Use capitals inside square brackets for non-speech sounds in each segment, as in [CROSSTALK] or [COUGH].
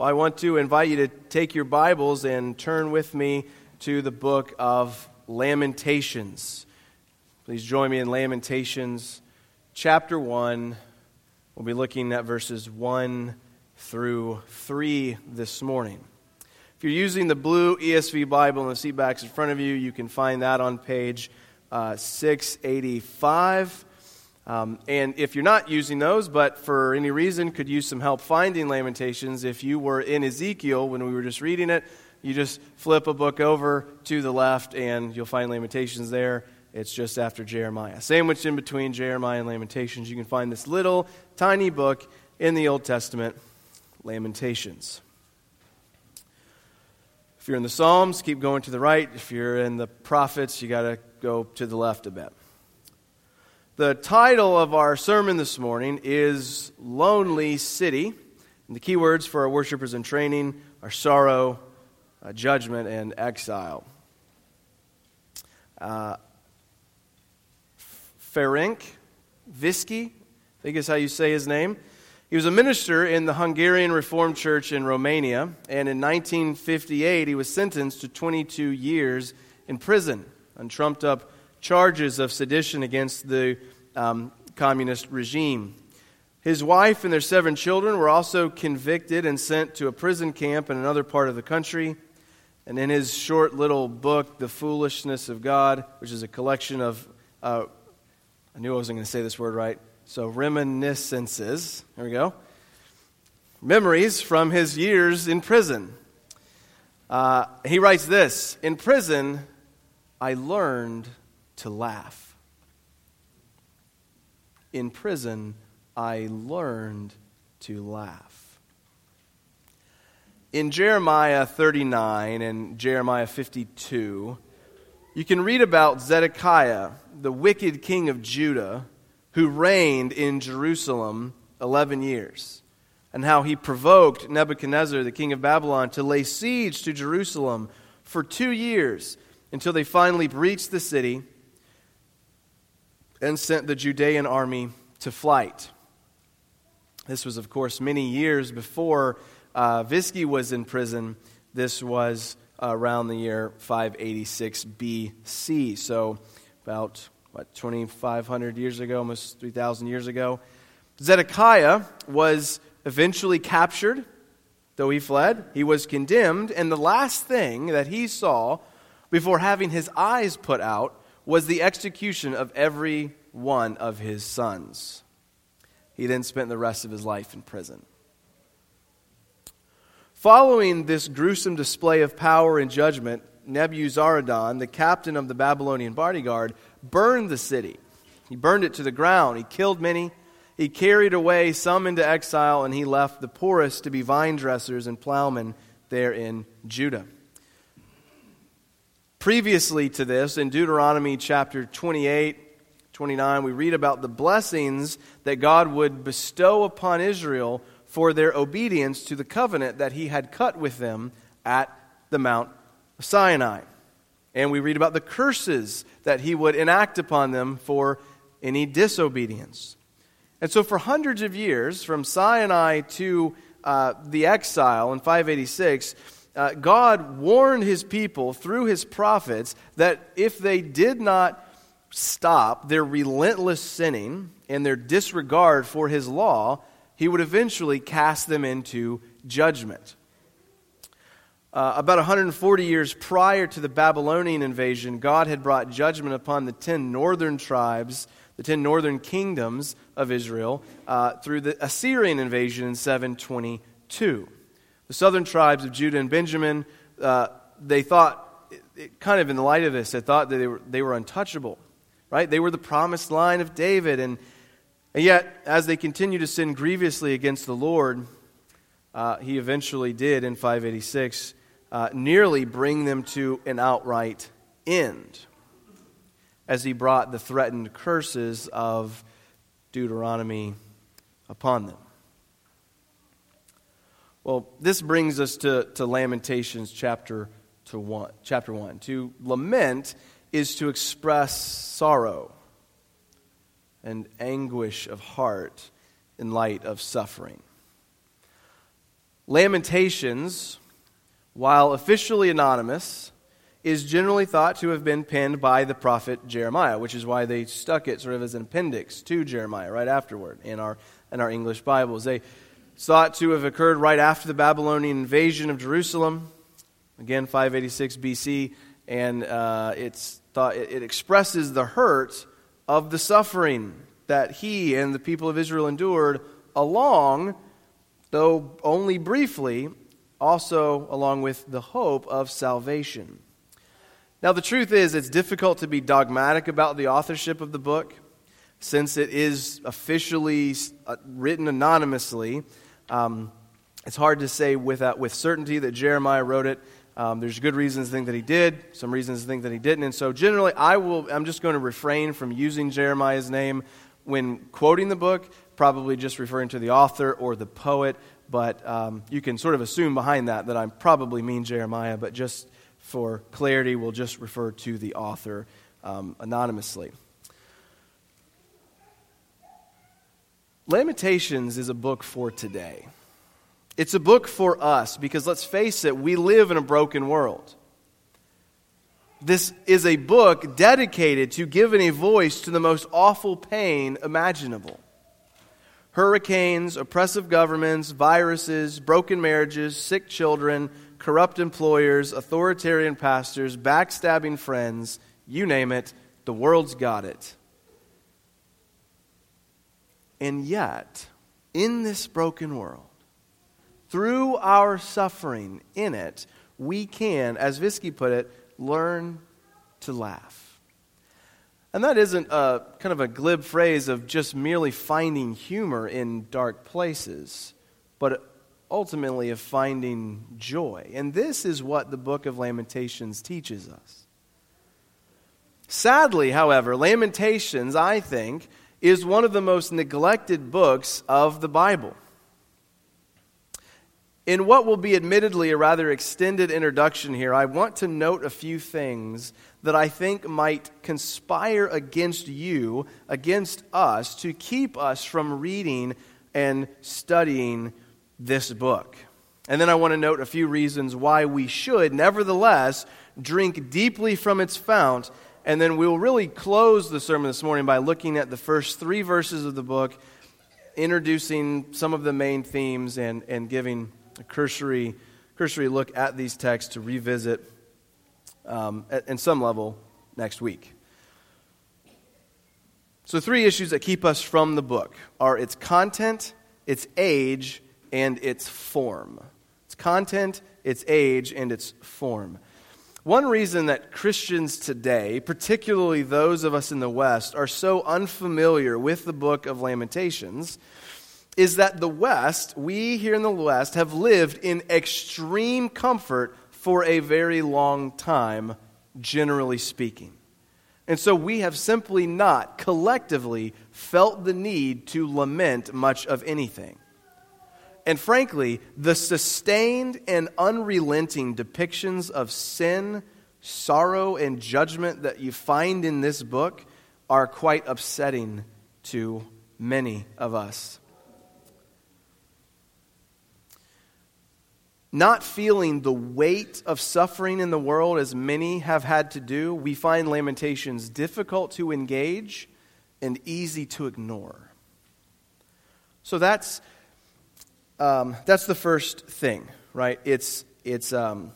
Well, I want to invite you to take your Bibles and turn with me to the book of Lamentations. Please join me in Lamentations chapter 1. We'll be looking at verses 1 through 3 this morning. If you're using the blue ESV Bible in the seatbacks in front of you, you can find that on page uh, 685. Um, and if you're not using those, but for any reason could use some help finding Lamentations, if you were in Ezekiel when we were just reading it, you just flip a book over to the left and you'll find Lamentations there. It's just after Jeremiah. Sandwiched in between Jeremiah and Lamentations, you can find this little tiny book in the Old Testament, Lamentations. If you're in the Psalms, keep going to the right. If you're in the prophets, you got to go to the left a bit. The title of our sermon this morning is Lonely City. And the key words for our worshipers in training are sorrow, uh, judgment, and exile. Uh, Ferenc Visky, I think is how you say his name. He was a minister in the Hungarian Reformed Church in Romania, and in 1958 he was sentenced to 22 years in prison on trumped up charges of sedition against the um, communist regime. His wife and their seven children were also convicted and sent to a prison camp in another part of the country. And in his short little book, The Foolishness of God, which is a collection of, uh, I knew I wasn't going to say this word right, so reminiscences, there we go, memories from his years in prison. Uh, he writes this In prison, I learned to laugh. In prison, I learned to laugh. In Jeremiah 39 and Jeremiah 52, you can read about Zedekiah, the wicked king of Judah, who reigned in Jerusalem 11 years, and how he provoked Nebuchadnezzar, the king of Babylon, to lay siege to Jerusalem for two years until they finally breached the city and sent the Judean army to flight. This was, of course, many years before uh, Visky was in prison. This was around the year 586 BC. So, about, what, 2,500 years ago, almost 3,000 years ago. Zedekiah was eventually captured, though he fled. He was condemned, and the last thing that he saw before having his eyes put out was the execution of every one of his sons. He then spent the rest of his life in prison. Following this gruesome display of power and judgment, Nebuzaradan, the captain of the Babylonian bodyguard, burned the city. He burned it to the ground. He killed many. He carried away some into exile, and he left the poorest to be vine dressers and plowmen there in Judah. Previously to this, in Deuteronomy chapter 28, 29, we read about the blessings that God would bestow upon Israel for their obedience to the covenant that he had cut with them at the Mount Sinai. And we read about the curses that he would enact upon them for any disobedience. And so, for hundreds of years, from Sinai to uh, the exile in 586, uh, God warned his people through his prophets that if they did not stop their relentless sinning and their disregard for his law, he would eventually cast them into judgment. Uh, about 140 years prior to the Babylonian invasion, God had brought judgment upon the 10 northern tribes, the 10 northern kingdoms of Israel, uh, through the Assyrian invasion in 722. The southern tribes of Judah and Benjamin, uh, they thought, it, kind of in the light of this, they thought that they were, they were untouchable, right? They were the promised line of David. And, and yet, as they continued to sin grievously against the Lord, uh, he eventually did in 586 uh, nearly bring them to an outright end as he brought the threatened curses of Deuteronomy upon them. Well, this brings us to, to Lamentations chapter, to one, chapter 1. To lament is to express sorrow and anguish of heart in light of suffering. Lamentations, while officially anonymous, is generally thought to have been penned by the prophet Jeremiah, which is why they stuck it sort of as an appendix to Jeremiah right afterward in our, in our English Bibles. They thought to have occurred right after the Babylonian invasion of Jerusalem, again, 586 BC, and uh, it's thought, it, it expresses the hurt of the suffering that he and the people of Israel endured along, though only briefly, also along with the hope of salvation. Now, the truth is, it's difficult to be dogmatic about the authorship of the book since it is officially uh, written anonymously. Um, it's hard to say without, with certainty that Jeremiah wrote it. Um, there's good reasons to think that he did, some reasons to think that he didn't. And so, generally, I will, I'm just going to refrain from using Jeremiah's name when quoting the book, probably just referring to the author or the poet. But um, you can sort of assume behind that that I probably mean Jeremiah, but just for clarity, we'll just refer to the author um, anonymously. Lamentations is a book for today. It's a book for us because let's face it, we live in a broken world. This is a book dedicated to giving a voice to the most awful pain imaginable. Hurricanes, oppressive governments, viruses, broken marriages, sick children, corrupt employers, authoritarian pastors, backstabbing friends, you name it, the world's got it. And yet, in this broken world, through our suffering in it, we can, as Visky put it, learn to laugh. And that isn't a kind of a glib phrase of just merely finding humor in dark places, but ultimately of finding joy. And this is what the book of Lamentations teaches us. Sadly, however, Lamentations, I think, is one of the most neglected books of the Bible. In what will be admittedly a rather extended introduction here, I want to note a few things that I think might conspire against you, against us, to keep us from reading and studying this book. And then I want to note a few reasons why we should, nevertheless, drink deeply from its fount. And then we'll really close the sermon this morning by looking at the first three verses of the book, introducing some of the main themes and, and giving a cursory, cursory look at these texts to revisit um, at, at some level next week. So, three issues that keep us from the book are its content, its age, and its form. Its content, its age, and its form. One reason that Christians today, particularly those of us in the West, are so unfamiliar with the book of Lamentations is that the West, we here in the West, have lived in extreme comfort for a very long time, generally speaking. And so we have simply not collectively felt the need to lament much of anything. And frankly, the sustained and unrelenting depictions of sin, sorrow, and judgment that you find in this book are quite upsetting to many of us. Not feeling the weight of suffering in the world as many have had to do, we find Lamentations difficult to engage and easy to ignore. So that's um, that's the first thing, right? It's, it's, um,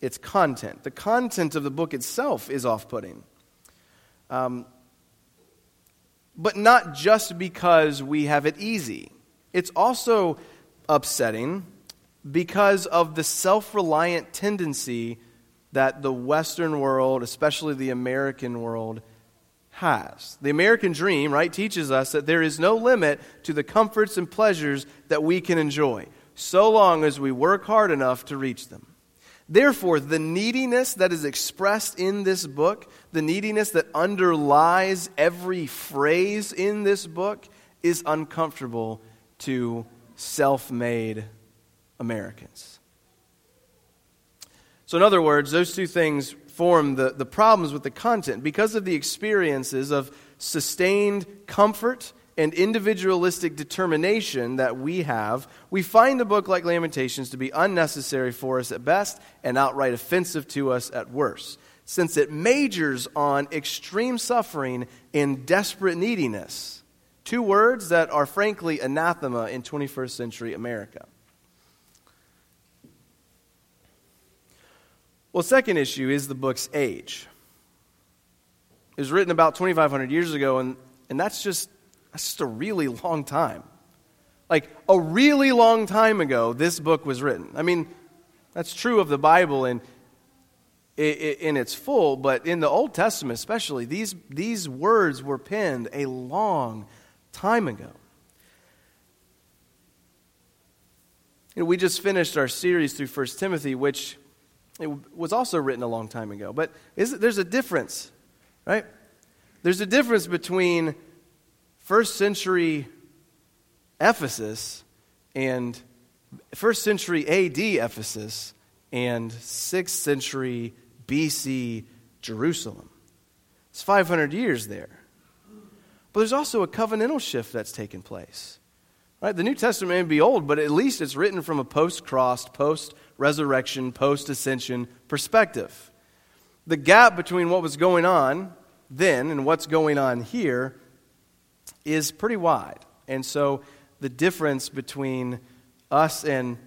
it's content. The content of the book itself is off putting. Um, but not just because we have it easy, it's also upsetting because of the self reliant tendency that the Western world, especially the American world, has. The American dream, right, teaches us that there is no limit to the comforts and pleasures that we can enjoy, so long as we work hard enough to reach them. Therefore, the neediness that is expressed in this book, the neediness that underlies every phrase in this book, is uncomfortable to self made Americans. So, in other words, those two things form the, the problems with the content because of the experiences of sustained comfort and individualistic determination that we have, we find a book like Lamentations to be unnecessary for us at best and outright offensive to us at worst, since it majors on extreme suffering and desperate neediness. Two words that are frankly anathema in 21st century America. Well, second issue is the book's age. It was written about 2,500 years ago, and, and that's, just, that's just a really long time. Like, a really long time ago, this book was written. I mean, that's true of the Bible in, in its full, but in the Old Testament especially, these, these words were penned a long time ago. You know, we just finished our series through 1 Timothy, which it was also written a long time ago. But is, there's a difference, right? There's a difference between first century Ephesus and first century AD Ephesus and sixth century BC Jerusalem. It's 500 years there. But there's also a covenantal shift that's taken place. Right? The New Testament may be old, but at least it's written from a post cross, post resurrection, post ascension perspective. The gap between what was going on then and what's going on here is pretty wide. And so the difference between us and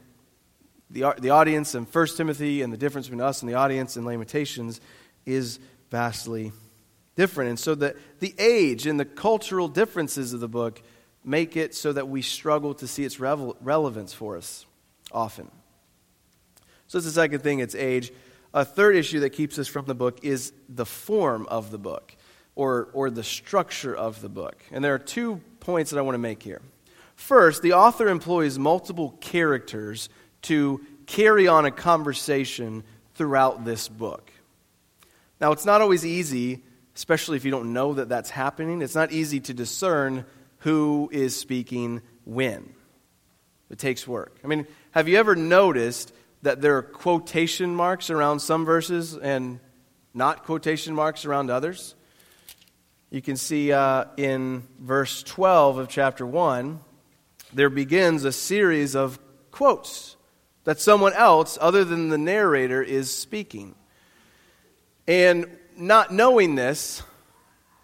the, the audience in 1 Timothy and the difference between us and the audience in Lamentations is vastly different. And so the, the age and the cultural differences of the book make it so that we struggle to see its revel- relevance for us often. So that's the second thing, it's age. A third issue that keeps us from the book is the form of the book or, or the structure of the book. And there are two points that I want to make here. First, the author employs multiple characters to carry on a conversation throughout this book. Now, it's not always easy, especially if you don't know that that's happening, it's not easy to discern who is speaking when. It takes work. I mean, have you ever noticed that there are quotation marks around some verses and not quotation marks around others? You can see uh, in verse 12 of chapter 1, there begins a series of quotes that someone else, other than the narrator, is speaking. And not knowing this,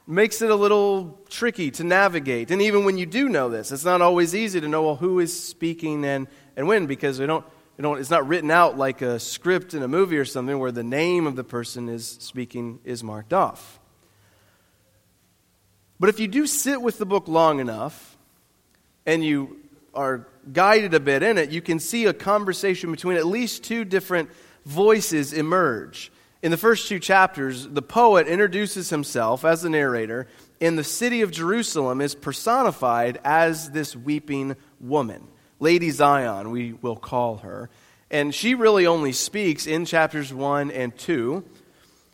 makes it a little tricky to navigate. And even when you do know this, it's not always easy to know well, who is speaking and, and when because we don't, we don't, it's not written out like a script in a movie or something where the name of the person is speaking is marked off. But if you do sit with the book long enough and you are guided a bit in it, you can see a conversation between at least two different voices emerge. In the first two chapters, the poet introduces himself as the narrator, and the city of Jerusalem is personified as this weeping woman. Lady Zion, we will call her. And she really only speaks in chapters 1 and 2.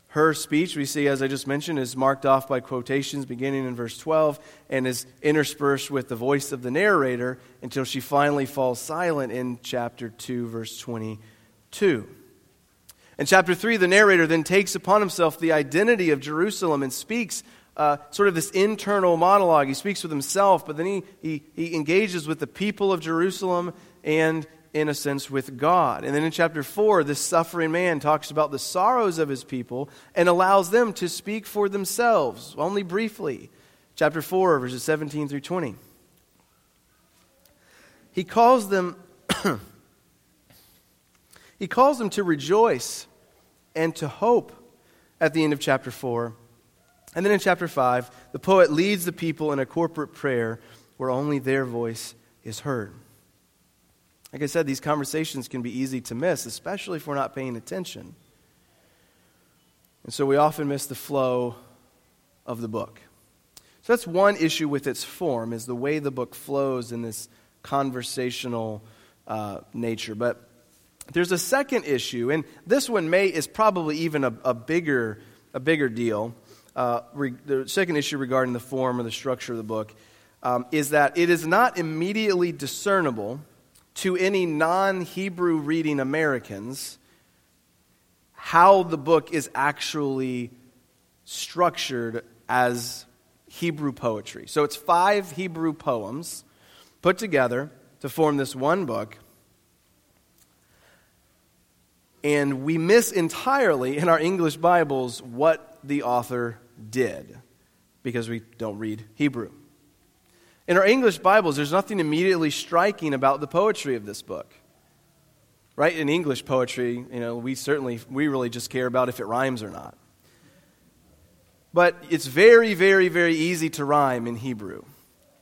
Her speech, we see, as I just mentioned, is marked off by quotations beginning in verse 12 and is interspersed with the voice of the narrator until she finally falls silent in chapter 2, verse 22. In chapter 3, the narrator then takes upon himself the identity of Jerusalem and speaks uh, sort of this internal monologue. He speaks with himself, but then he, he, he engages with the people of Jerusalem and, in a sense, with God. And then in chapter 4, this suffering man talks about the sorrows of his people and allows them to speak for themselves, only briefly. Chapter 4, verses 17 through 20. He calls them. [CLEARS THROAT] He calls them to rejoice and to hope at the end of chapter 4. And then in chapter 5, the poet leads the people in a corporate prayer where only their voice is heard. Like I said, these conversations can be easy to miss, especially if we're not paying attention. And so we often miss the flow of the book. So that's one issue with its form, is the way the book flows in this conversational uh, nature. But there's a second issue, and this one may is probably even a, a bigger a bigger deal. Uh, re, the second issue regarding the form or the structure of the book um, is that it is not immediately discernible to any non-Hebrew reading Americans how the book is actually structured as Hebrew poetry. So it's five Hebrew poems put together to form this one book. And we miss entirely in our English Bibles what the author did because we don't read Hebrew. In our English Bibles, there's nothing immediately striking about the poetry of this book. Right? In English poetry, you know, we certainly, we really just care about if it rhymes or not. But it's very, very, very easy to rhyme in Hebrew.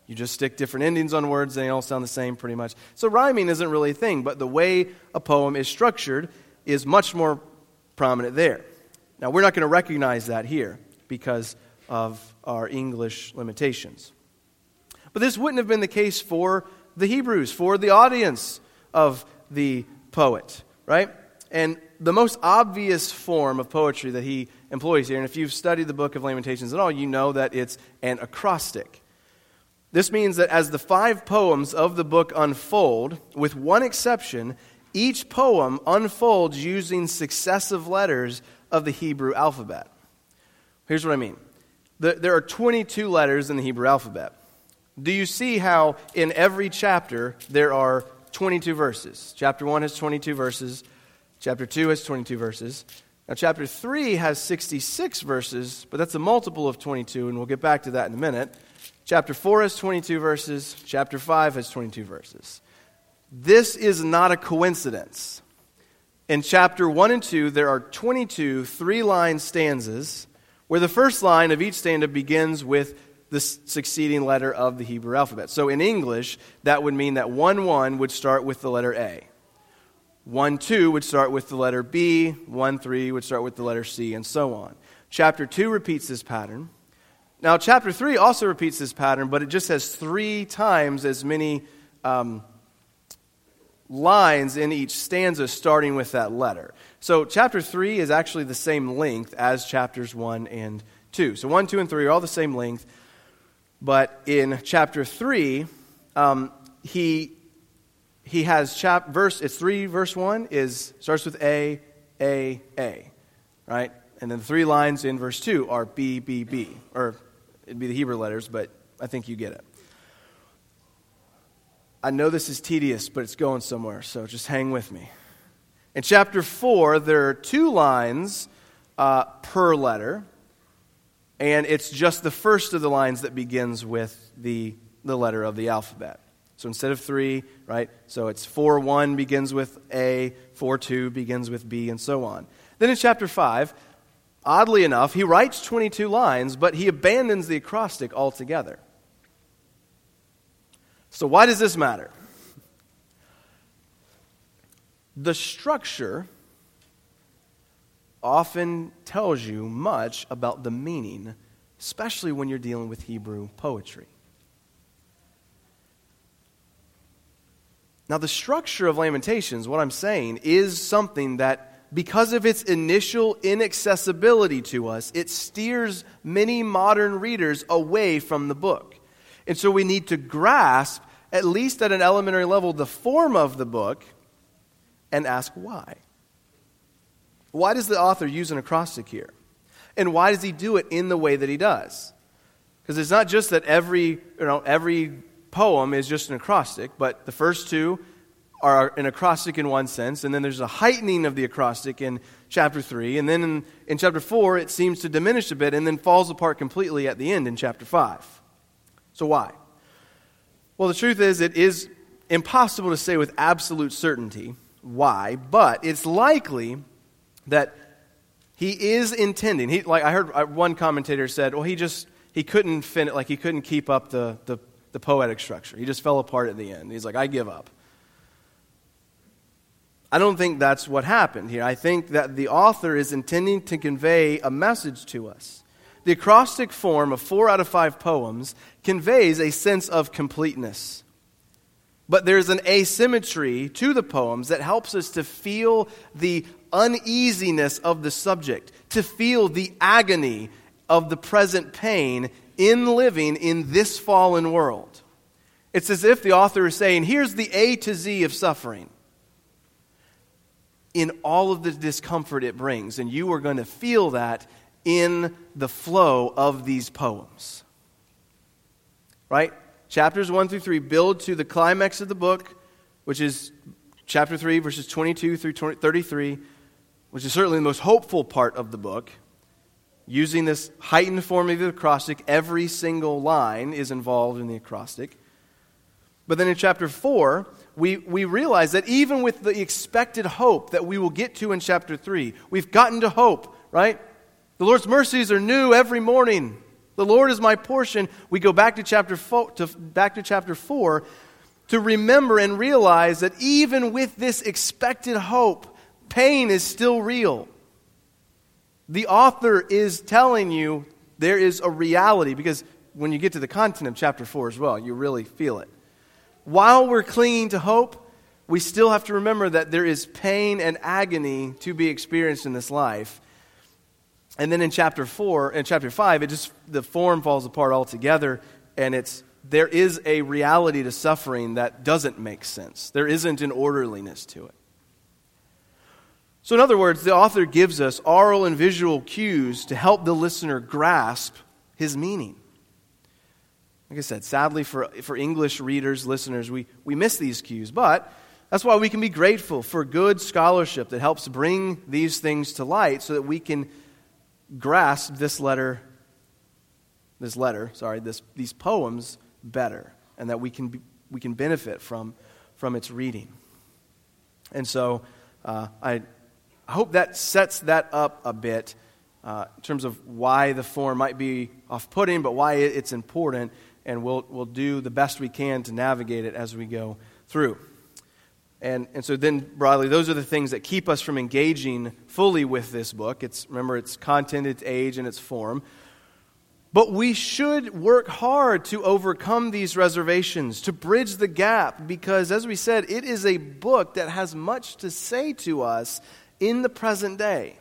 You just stick different endings on words, they all sound the same pretty much. So rhyming isn't really a thing, but the way a poem is structured is much more prominent there. Now, we're not going to recognize that here because of our English limitations. But this wouldn't have been the case for the Hebrews, for the audience of the poet, right? And the most obvious form of poetry that he employs here, and if you've studied the book of Lamentations at all, you know that it's an acrostic. This means that as the five poems of the book unfold, with one exception, each poem unfolds using successive letters of the Hebrew alphabet. Here's what I mean there are 22 letters in the Hebrew alphabet. Do you see how in every chapter there are 22 verses? Chapter 1 has 22 verses, chapter 2 has 22 verses. Now, chapter 3 has 66 verses, but that's a multiple of 22, and we'll get back to that in a minute. Chapter 4 has 22 verses, chapter 5 has 22 verses. This is not a coincidence. In chapter 1 and 2, there are 22 three line stanzas where the first line of each stanza begins with the succeeding letter of the Hebrew alphabet. So in English, that would mean that 1 1 would start with the letter A. 1 2 would start with the letter B, 1 3 would start with the letter C, and so on. Chapter 2 repeats this pattern. Now, chapter 3 also repeats this pattern, but it just has three times as many um, lines in each stanza starting with that letter. So, chapter 3 is actually the same length as chapters 1 and 2. So, 1, 2, and 3 are all the same length, but in chapter 3, um, he he has chap verse it's 3 verse 1 is starts with a a a right? And then the three lines in verse 2 are b b b or it'd be the hebrew letters but i think you get it. I know this is tedious but it's going somewhere so just hang with me in chapter 4 there are two lines uh, per letter and it's just the first of the lines that begins with the, the letter of the alphabet so instead of three, right? So it's 4 1 begins with A, 4 2 begins with B, and so on. Then in chapter 5, oddly enough, he writes 22 lines, but he abandons the acrostic altogether. So why does this matter? The structure often tells you much about the meaning, especially when you're dealing with Hebrew poetry. Now, the structure of Lamentations, what I'm saying, is something that, because of its initial inaccessibility to us, it steers many modern readers away from the book. And so we need to grasp, at least at an elementary level, the form of the book and ask why. Why does the author use an acrostic here? And why does he do it in the way that he does? Because it's not just that every, you know, every poem is just an acrostic, but the first two are an acrostic in one sense, and then there's a heightening of the acrostic in chapter 3, and then in, in chapter 4, it seems to diminish a bit and then falls apart completely at the end in chapter 5. So, why? Well, the truth is, it is impossible to say with absolute certainty why, but it's likely that he is intending. He, like I heard uh, one commentator said, well, he just he couldn't fin- like he couldn't keep up the, the the poetic structure. He just fell apart at the end. He's like, I give up. I don't think that's what happened here. I think that the author is intending to convey a message to us. The acrostic form of four out of five poems conveys a sense of completeness. But there's an asymmetry to the poems that helps us to feel the uneasiness of the subject, to feel the agony of the present pain in living in this fallen world. It's as if the author is saying, here's the A to Z of suffering in all of the discomfort it brings. And you are going to feel that in the flow of these poems. right? Chapters 1 through 3 build to the climax of the book, which is chapter 3, verses 22 through 20, 33, which is certainly the most hopeful part of the book. Using this heightened form of the acrostic, every single line is involved in the acrostic. But then in chapter 4, we, we realize that even with the expected hope that we will get to in chapter 3, we've gotten to hope, right? The Lord's mercies are new every morning. The Lord is my portion. We go back to chapter four, to, back to chapter 4 to remember and realize that even with this expected hope, pain is still real. The author is telling you there is a reality because when you get to the content of chapter 4 as well, you really feel it. While we're clinging to hope, we still have to remember that there is pain and agony to be experienced in this life. And then in chapter 4 and chapter 5, it just the form falls apart altogether and it's there is a reality to suffering that doesn't make sense. There isn't an orderliness to it. So, in other words, the author gives us oral and visual cues to help the listener grasp his meaning. Like I said, sadly for, for English readers, listeners, we, we miss these cues, but that's why we can be grateful for good scholarship that helps bring these things to light so that we can grasp this letter, this letter, sorry, this, these poems better, and that we can, be, we can benefit from, from its reading. And so uh, I, I hope that sets that up a bit uh, in terms of why the form might be off putting, but why it's important and we'll, we'll do the best we can to navigate it as we go through. And, and so then, broadly, those are the things that keep us from engaging fully with this book. It's, remember, its content, its age, and its form. But we should work hard to overcome these reservations, to bridge the gap, because, as we said, it is a book that has much to say to us in the present day.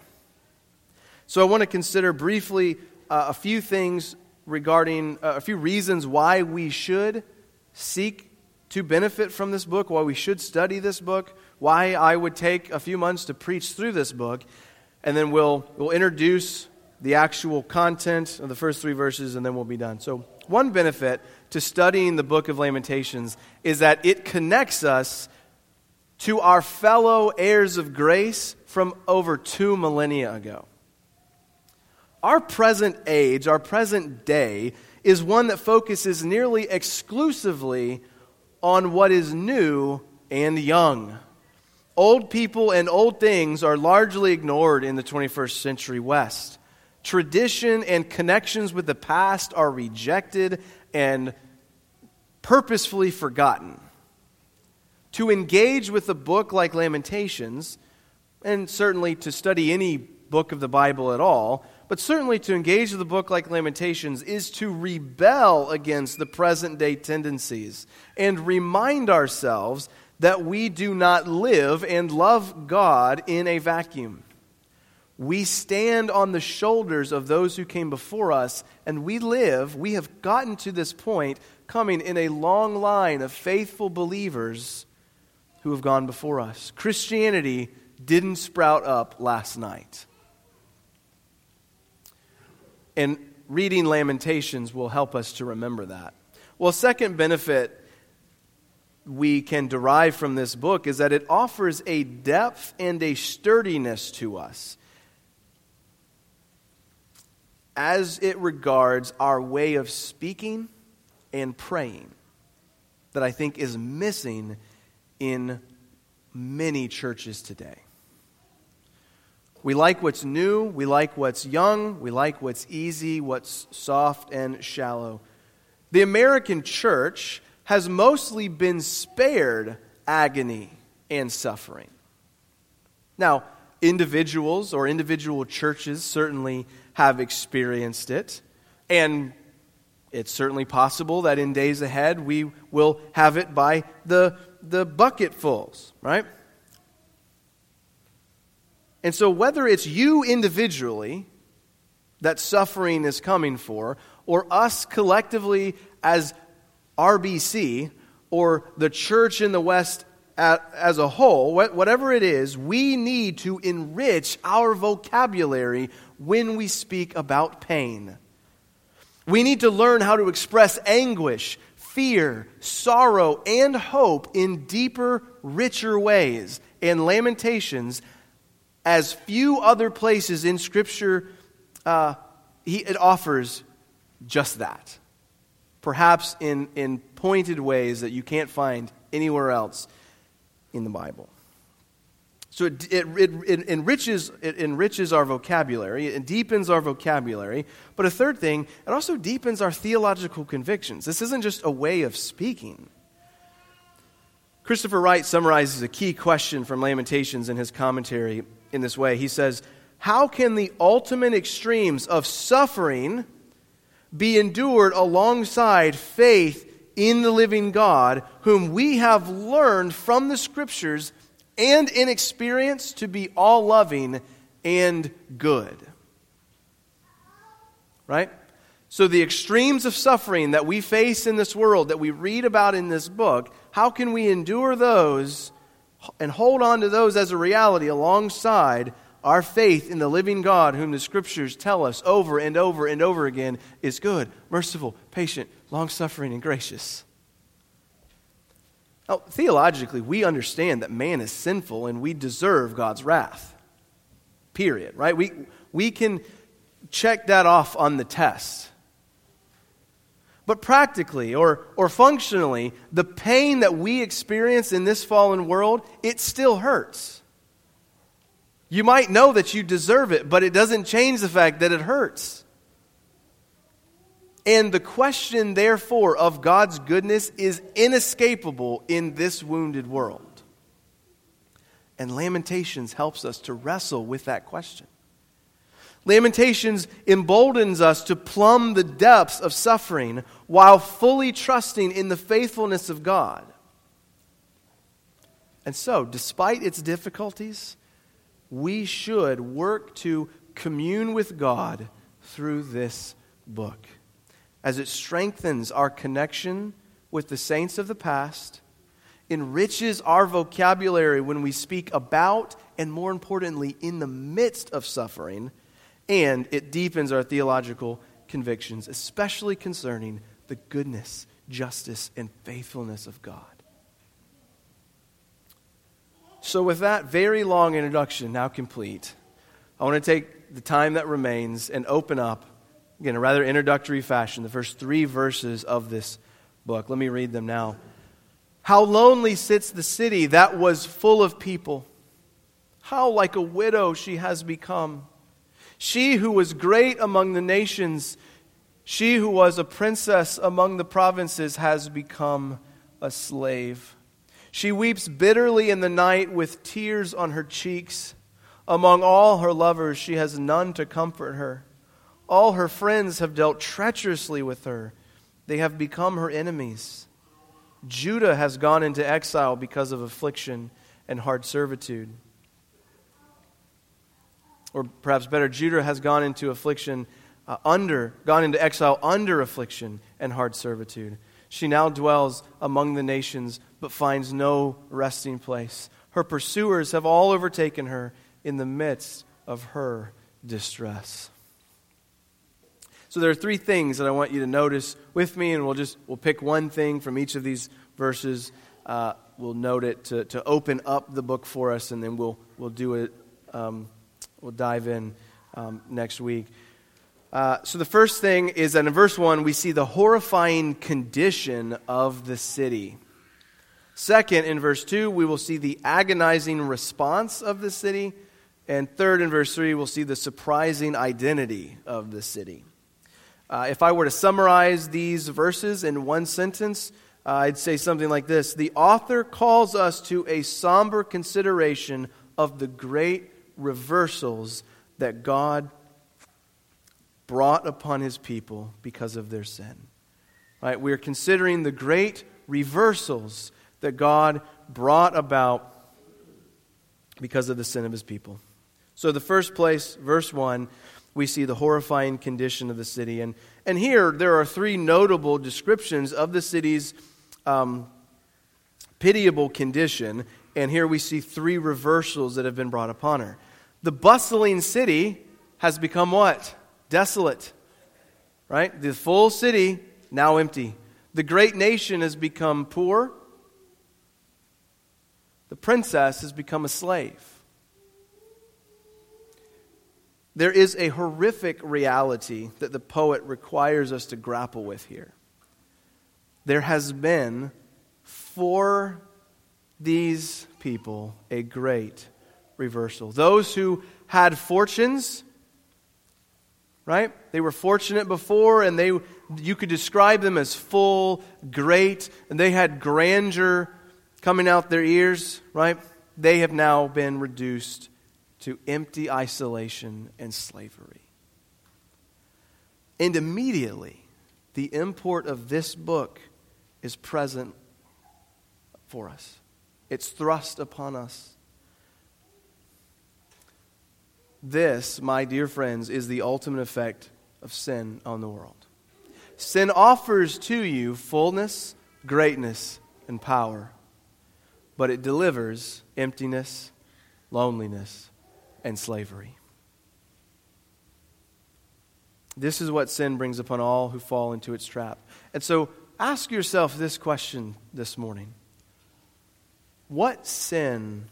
So I want to consider briefly uh, a few things regarding uh, a few reasons why we should seek to benefit from this book, why we should study this book, why I would take a few months to preach through this book, and then we'll, we'll introduce the actual content of the first three verses, and then we'll be done. So, one benefit to studying the book of Lamentations is that it connects us to our fellow heirs of grace from over two millennia ago. Our present age, our present day, is one that focuses nearly exclusively on what is new and young. Old people and old things are largely ignored in the 21st century West. Tradition and connections with the past are rejected and purposefully forgotten. To engage with a book like Lamentations, and certainly to study any book of the Bible at all, but certainly to engage with a book like Lamentations is to rebel against the present day tendencies and remind ourselves that we do not live and love God in a vacuum. We stand on the shoulders of those who came before us, and we live, we have gotten to this point coming in a long line of faithful believers who have gone before us. Christianity didn't sprout up last night. And reading Lamentations will help us to remember that. Well, second benefit we can derive from this book is that it offers a depth and a sturdiness to us as it regards our way of speaking and praying that I think is missing in many churches today. We like what's new, we like what's young, we like what's easy, what's soft and shallow. The American church has mostly been spared agony and suffering. Now, individuals or individual churches certainly have experienced it, and it's certainly possible that in days ahead we will have it by the, the bucketfuls, right? And so, whether it's you individually that suffering is coming for, or us collectively as RBC, or the church in the West as a whole, whatever it is, we need to enrich our vocabulary when we speak about pain. We need to learn how to express anguish, fear, sorrow, and hope in deeper, richer ways. And Lamentations, as few other places in Scripture, uh, he, it offers just that. Perhaps in, in pointed ways that you can't find anywhere else in the Bible. So it, it, it, it, enriches, it enriches our vocabulary, it deepens our vocabulary. But a third thing, it also deepens our theological convictions. This isn't just a way of speaking. Christopher Wright summarizes a key question from Lamentations in his commentary in this way. He says, How can the ultimate extremes of suffering be endured alongside faith in the living God, whom we have learned from the Scriptures? and in experience to be all loving and good. Right? So, the extremes of suffering that we face in this world, that we read about in this book, how can we endure those and hold on to those as a reality alongside our faith in the living God, whom the scriptures tell us over and over and over again is good, merciful, patient, long suffering, and gracious? Now, theologically, we understand that man is sinful and we deserve God's wrath. Period, right? We, we can check that off on the test. But practically or, or functionally, the pain that we experience in this fallen world, it still hurts. You might know that you deserve it, but it doesn't change the fact that it hurts. And the question, therefore, of God's goodness is inescapable in this wounded world. And Lamentations helps us to wrestle with that question. Lamentations emboldens us to plumb the depths of suffering while fully trusting in the faithfulness of God. And so, despite its difficulties, we should work to commune with God through this book as it strengthens our connection with the saints of the past, enriches our vocabulary when we speak about, and more importantly, in the midst of suffering, and it deepens our theological convictions, especially concerning the goodness, justice, and faithfulness of God. So, with that very long introduction now complete, I want to take the time that remains and open up Again, a rather introductory fashion, the first three verses of this book. Let me read them now. How lonely sits the city that was full of people. How like a widow she has become. She who was great among the nations, she who was a princess among the provinces, has become a slave. She weeps bitterly in the night with tears on her cheeks. Among all her lovers, she has none to comfort her. All her friends have dealt treacherously with her, they have become her enemies. Judah has gone into exile because of affliction and hard servitude. Or perhaps better, Judah has gone into affliction uh, under, gone into exile under affliction and hard servitude. She now dwells among the nations, but finds no resting place. Her pursuers have all overtaken her in the midst of her distress. So there are three things that I want you to notice with me, and we'll just we'll pick one thing from each of these verses. Uh, we'll note it to, to open up the book for us, and then we'll we'll do it. Um, we'll dive in um, next week. Uh, so the first thing is that in verse one we see the horrifying condition of the city. Second, in verse 2, we will see the agonizing response of the city. And third, in verse 3, we'll see the surprising identity of the city. Uh, if I were to summarize these verses in one sentence, uh, I'd say something like this The author calls us to a somber consideration of the great reversals that God brought upon his people because of their sin. Right? We are considering the great reversals that God brought about because of the sin of his people. So, the first place, verse 1, we see the horrifying condition of the city. And, and here, there are three notable descriptions of the city's um, pitiable condition. And here we see three reversals that have been brought upon her. The bustling city has become what? Desolate. Right? The full city now empty. The great nation has become poor. The princess has become a slave. There is a horrific reality that the poet requires us to grapple with here. There has been for these people a great reversal. Those who had fortunes, right? They were fortunate before and they you could describe them as full, great, and they had grandeur coming out their ears, right? They have now been reduced to empty isolation and slavery. And immediately, the import of this book is present for us. It's thrust upon us. This, my dear friends, is the ultimate effect of sin on the world. Sin offers to you fullness, greatness, and power, but it delivers emptiness, loneliness, and slavery. This is what sin brings upon all who fall into its trap. And so ask yourself this question this morning What sin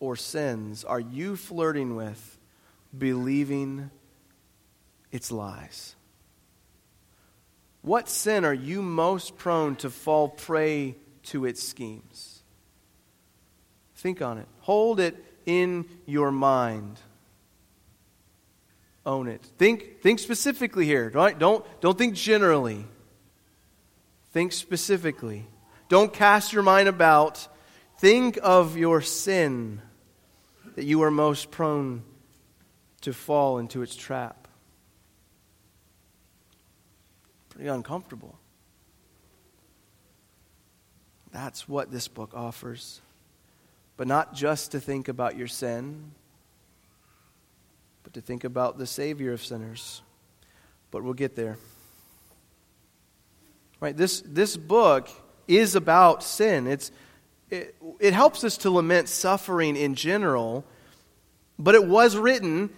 or sins are you flirting with, believing its lies? What sin are you most prone to fall prey to its schemes? Think on it. Hold it in your mind. Own it. Think, think specifically here. Right? Don't, don't think generally. Think specifically. Don't cast your mind about. Think of your sin that you are most prone to fall into its trap. pretty uncomfortable. That's what this book offers. But not just to think about your sin, but to think about the Savior of sinners. But we'll get there. Right? This, this book is about sin. It's, it, it helps us to lament suffering in general, but it was written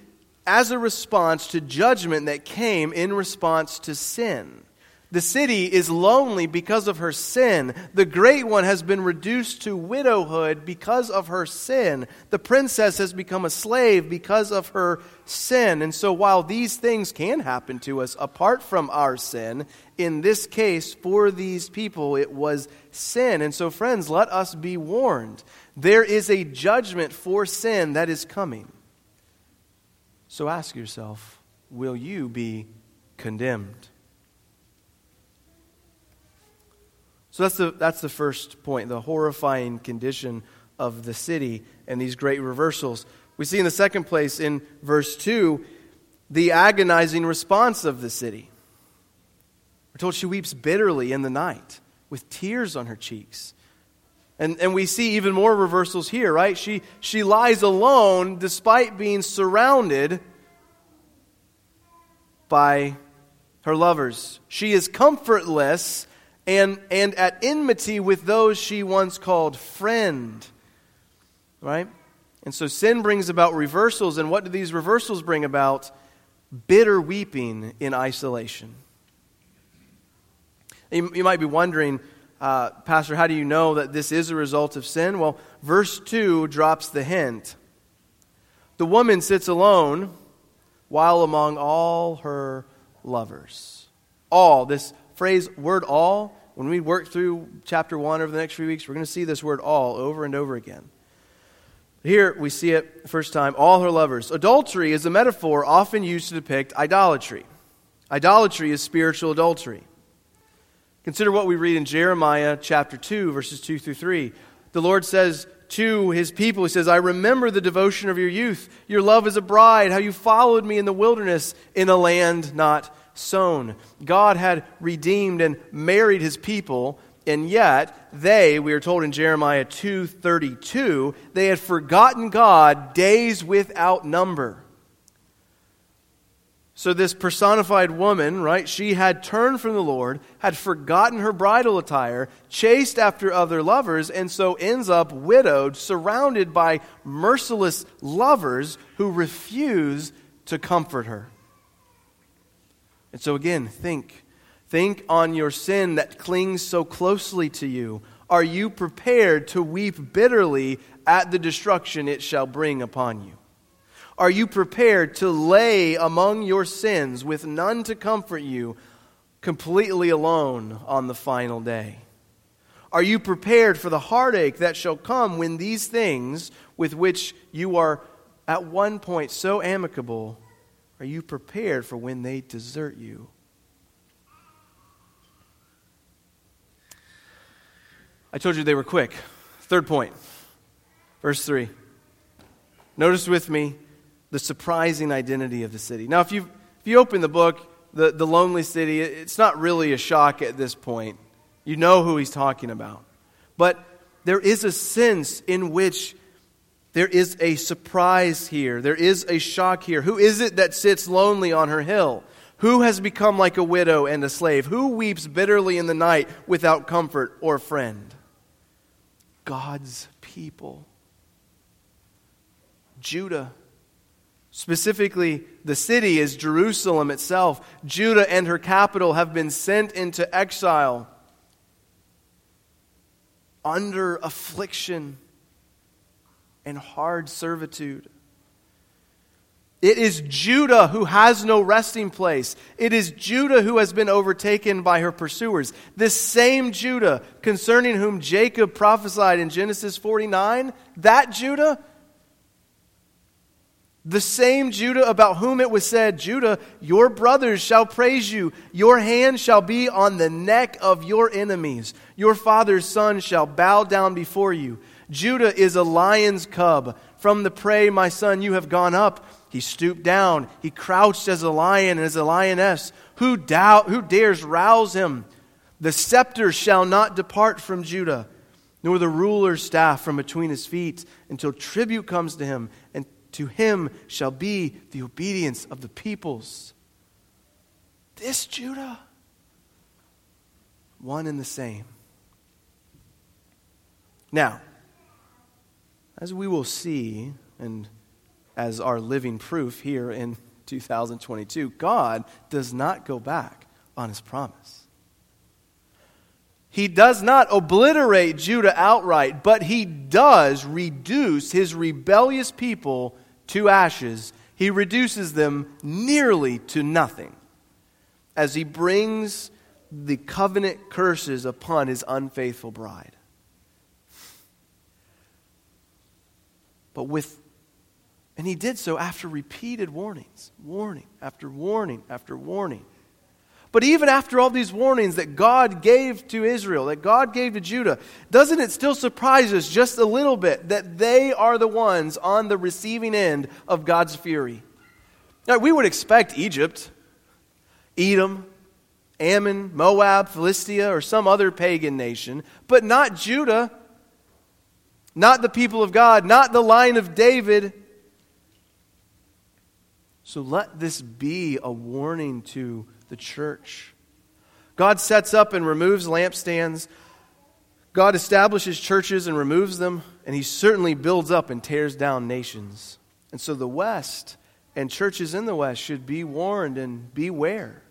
as a response to judgment that came in response to sin. The city is lonely because of her sin. The great one has been reduced to widowhood because of her sin. The princess has become a slave because of her sin. And so, while these things can happen to us apart from our sin, in this case, for these people, it was sin. And so, friends, let us be warned. There is a judgment for sin that is coming. So, ask yourself will you be condemned? So that's the, that's the first point the horrifying condition of the city and these great reversals. We see in the second place in verse 2 the agonizing response of the city. We're told she weeps bitterly in the night with tears on her cheeks. And, and we see even more reversals here, right? She, she lies alone despite being surrounded by her lovers. She is comfortless and, and at enmity with those she once called friend. Right? And so sin brings about reversals. And what do these reversals bring about? Bitter weeping in isolation. You, you might be wondering, uh, Pastor, how do you know that this is a result of sin? Well, verse 2 drops the hint. The woman sits alone while among all her lovers. All, this phrase, word all, when we work through chapter 1 over the next few weeks, we're going to see this word all over and over again. Here we see it first time all her lovers. Adultery is a metaphor often used to depict idolatry. Idolatry is spiritual adultery. Consider what we read in Jeremiah chapter 2, verses 2 through 3. The Lord says to his people, He says, I remember the devotion of your youth, your love as a bride, how you followed me in the wilderness in a land not sown. God had redeemed and married his people, and yet they, we are told in Jeremiah 2:32, they had forgotten God days without number. So, this personified woman, right, she had turned from the Lord, had forgotten her bridal attire, chased after other lovers, and so ends up widowed, surrounded by merciless lovers who refuse to comfort her. And so, again, think. Think on your sin that clings so closely to you. Are you prepared to weep bitterly at the destruction it shall bring upon you? Are you prepared to lay among your sins with none to comfort you, completely alone on the final day? Are you prepared for the heartache that shall come when these things, with which you are at one point so amicable, are you prepared for when they desert you? I told you they were quick. Third point, verse 3. Notice with me the surprising identity of the city. Now, if you, if you open the book, the, the lonely city, it's not really a shock at this point. You know who he's talking about. But there is a sense in which there is a surprise here. There is a shock here. Who is it that sits lonely on her hill? Who has become like a widow and a slave? Who weeps bitterly in the night without comfort or friend? God's people. Judah. Specifically, the city is Jerusalem itself. Judah and her capital have been sent into exile under affliction and hard servitude. It is Judah who has no resting place. It is Judah who has been overtaken by her pursuers. This same Judah, concerning whom Jacob prophesied in Genesis 49, that Judah, the same Judah about whom it was said, Judah, your brothers shall praise you. Your hand shall be on the neck of your enemies. Your father's son shall bow down before you. Judah is a lion's cub. From the prey, my son, you have gone up. He stooped down. He crouched as a lion and as a lioness. Who, doubt, who dares rouse him? The scepter shall not depart from Judah, nor the ruler's staff from between his feet, until tribute comes to him, and to him shall be the obedience of the peoples. This Judah, one and the same. Now, as we will see, and as our living proof here in [LAUGHS] 2022, God does not go back on his promise. He does not obliterate Judah outright, but he does reduce his rebellious people to ashes. He reduces them nearly to nothing as he brings the covenant curses upon his unfaithful bride. but with and he did so after repeated warnings, warning after warning after warning. But even after all these warnings that God gave to Israel, that God gave to Judah, doesn't it still surprise us just a little bit that they are the ones on the receiving end of God's fury? Now, we would expect Egypt, Edom, Ammon, Moab, Philistia, or some other pagan nation, but not Judah not the people of God, not the line of David. So let this be a warning to the church. God sets up and removes lampstands. God establishes churches and removes them, and He certainly builds up and tears down nations. And so the West and churches in the West should be warned and beware.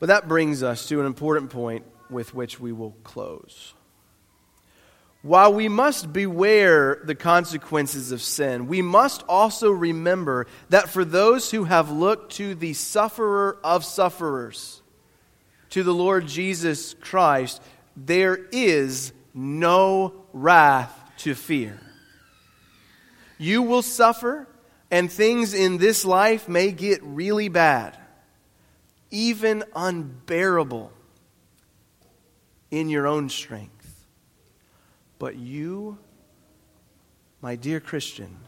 But that brings us to an important point with which we will close. While we must beware the consequences of sin, we must also remember that for those who have looked to the sufferer of sufferers, to the Lord Jesus Christ, there is no wrath to fear. You will suffer, and things in this life may get really bad, even unbearable in your own strength. But you, my dear Christian,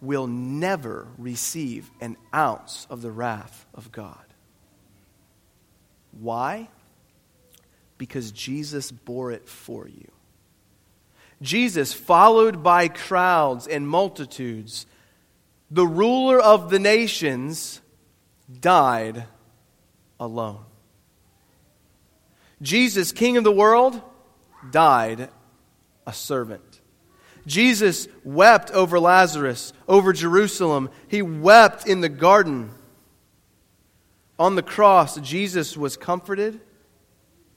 will never receive an ounce of the wrath of God. Why? Because Jesus bore it for you. Jesus, followed by crowds and multitudes, the ruler of the nations, died alone. Jesus, King of the world, died a servant. Jesus wept over Lazarus, over Jerusalem. He wept in the garden. On the cross, Jesus was comforted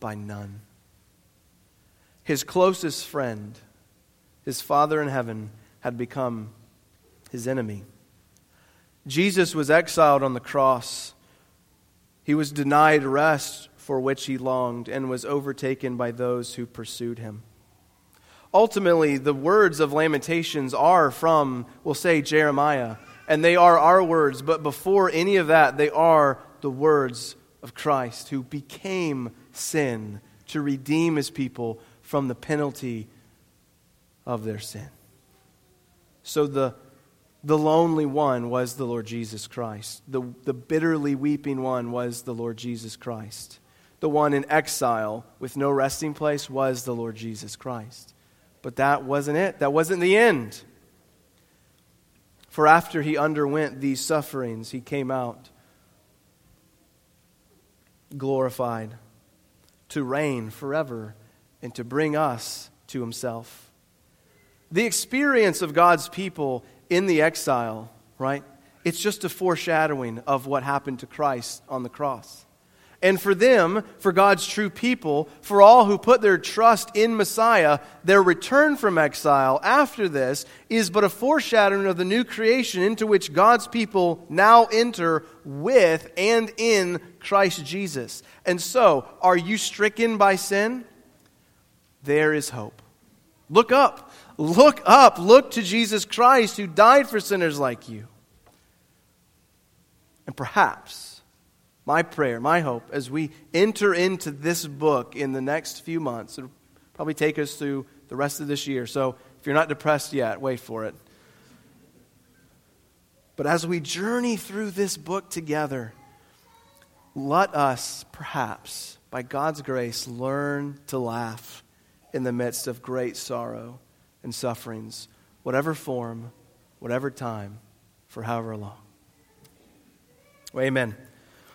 by none. His closest friend, his Father in heaven, had become his enemy. Jesus was exiled on the cross. He was denied rest for which he longed and was overtaken by those who pursued him. Ultimately, the words of Lamentations are from, we'll say, Jeremiah, and they are our words, but before any of that, they are the words of Christ, who became sin to redeem his people from the penalty of their sin. So the, the lonely one was the Lord Jesus Christ. The, the bitterly weeping one was the Lord Jesus Christ. The one in exile with no resting place was the Lord Jesus Christ. But that wasn't it. That wasn't the end. For after he underwent these sufferings, he came out glorified to reign forever and to bring us to himself. The experience of God's people in the exile, right? It's just a foreshadowing of what happened to Christ on the cross. And for them, for God's true people, for all who put their trust in Messiah, their return from exile after this is but a foreshadowing of the new creation into which God's people now enter with and in Christ Jesus. And so, are you stricken by sin? There is hope. Look up. Look up. Look to Jesus Christ who died for sinners like you. And perhaps my prayer, my hope, as we enter into this book in the next few months, it'll probably take us through the rest of this year. So if you're not depressed yet, wait for it. But as we journey through this book together, let us, perhaps, by God's grace, learn to laugh in the midst of great sorrow and sufferings, whatever form, whatever time, for however long. Well, amen.